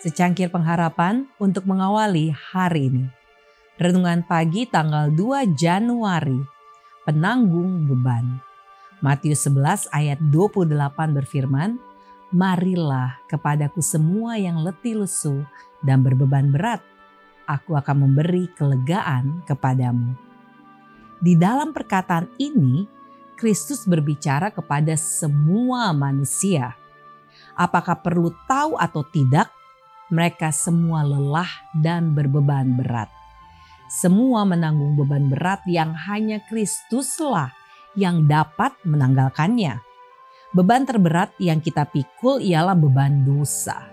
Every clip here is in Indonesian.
secangkir pengharapan untuk mengawali hari ini. Renungan pagi tanggal 2 Januari, penanggung beban. Matius 11 ayat 28 berfirman, Marilah kepadaku semua yang letih lesu dan berbeban berat, aku akan memberi kelegaan kepadamu. Di dalam perkataan ini, Kristus berbicara kepada semua manusia. Apakah perlu tahu atau tidak, mereka semua lelah dan berbeban berat. Semua menanggung beban berat yang hanya Kristuslah yang dapat menanggalkannya. Beban terberat yang kita pikul ialah beban dosa.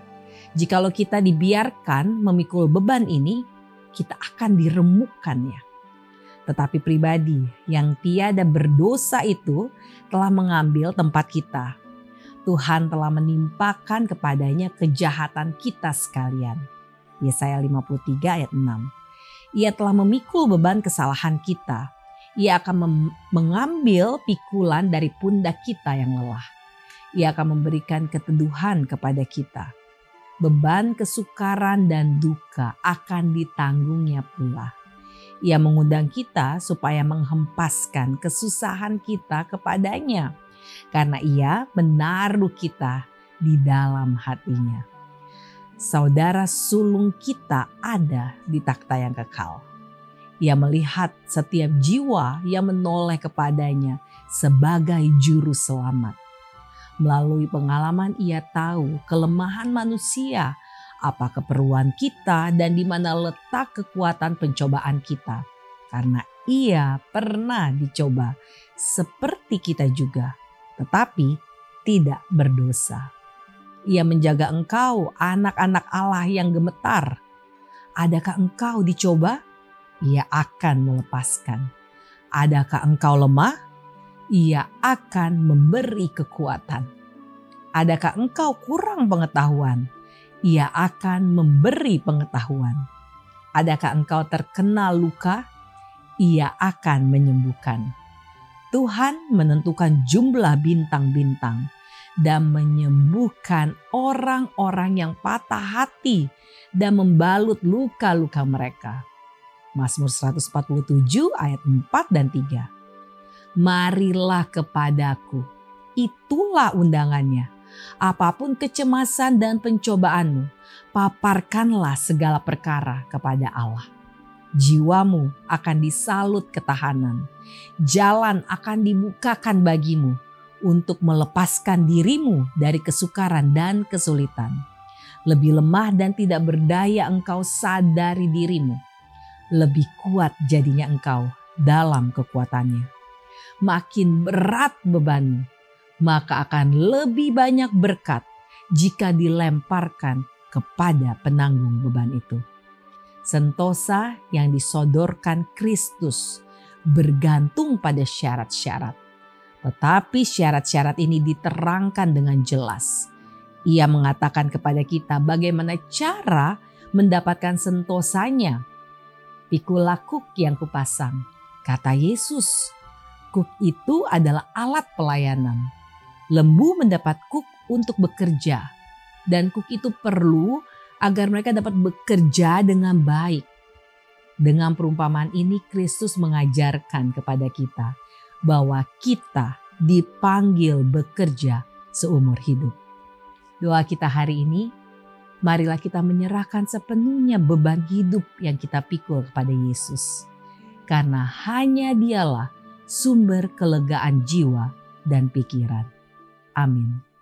Jikalau kita dibiarkan memikul beban ini, kita akan diremukkannya tetapi pribadi yang tiada berdosa itu telah mengambil tempat kita. Tuhan telah menimpakan kepadanya kejahatan kita sekalian. Yesaya 53 ayat 6. Ia telah memikul beban kesalahan kita. Ia akan mengambil pikulan dari pundak kita yang lelah. Ia akan memberikan keteduhan kepada kita. Beban kesukaran dan duka akan ditanggungnya pula ia mengundang kita supaya menghempaskan kesusahan kita kepadanya, karena Ia menaruh kita di dalam hatinya. Saudara sulung kita ada di takhta yang kekal. Ia melihat setiap jiwa yang menoleh kepadanya sebagai juru selamat. Melalui pengalaman ia tahu kelemahan manusia apa keperluan kita dan di mana letak kekuatan pencobaan kita. Karena ia pernah dicoba seperti kita juga, tetapi tidak berdosa. Ia menjaga engkau, anak-anak Allah yang gemetar. Adakah engkau dicoba? Ia akan melepaskan. Adakah engkau lemah? Ia akan memberi kekuatan. Adakah engkau kurang pengetahuan? ia akan memberi pengetahuan. Adakah engkau terkena luka? Ia akan menyembuhkan. Tuhan menentukan jumlah bintang-bintang dan menyembuhkan orang-orang yang patah hati dan membalut luka-luka mereka. Mazmur 147 ayat 4 dan 3. Marilah kepadaku, itulah undangannya apa pun kecemasan dan pencobaanmu, paparkanlah segala perkara kepada Allah. Jiwamu akan disalut ketahanan, jalan akan dibukakan bagimu untuk melepaskan dirimu dari kesukaran dan kesulitan. Lebih lemah dan tidak berdaya engkau sadari dirimu, lebih kuat jadinya engkau dalam kekuatannya. Makin berat bebanmu, maka akan lebih banyak berkat jika dilemparkan kepada penanggung beban itu. Sentosa yang disodorkan Kristus bergantung pada syarat-syarat. Tetapi syarat-syarat ini diterangkan dengan jelas. Ia mengatakan kepada kita bagaimana cara mendapatkan sentosanya. Pikulah kuk yang kupasang, kata Yesus. Kuk itu adalah alat pelayanan lembu mendapat kuk untuk bekerja. Dan kuk itu perlu agar mereka dapat bekerja dengan baik. Dengan perumpamaan ini Kristus mengajarkan kepada kita bahwa kita dipanggil bekerja seumur hidup. Doa kita hari ini, marilah kita menyerahkan sepenuhnya beban hidup yang kita pikul kepada Yesus. Karena hanya dialah sumber kelegaan jiwa dan pikiran. Amin.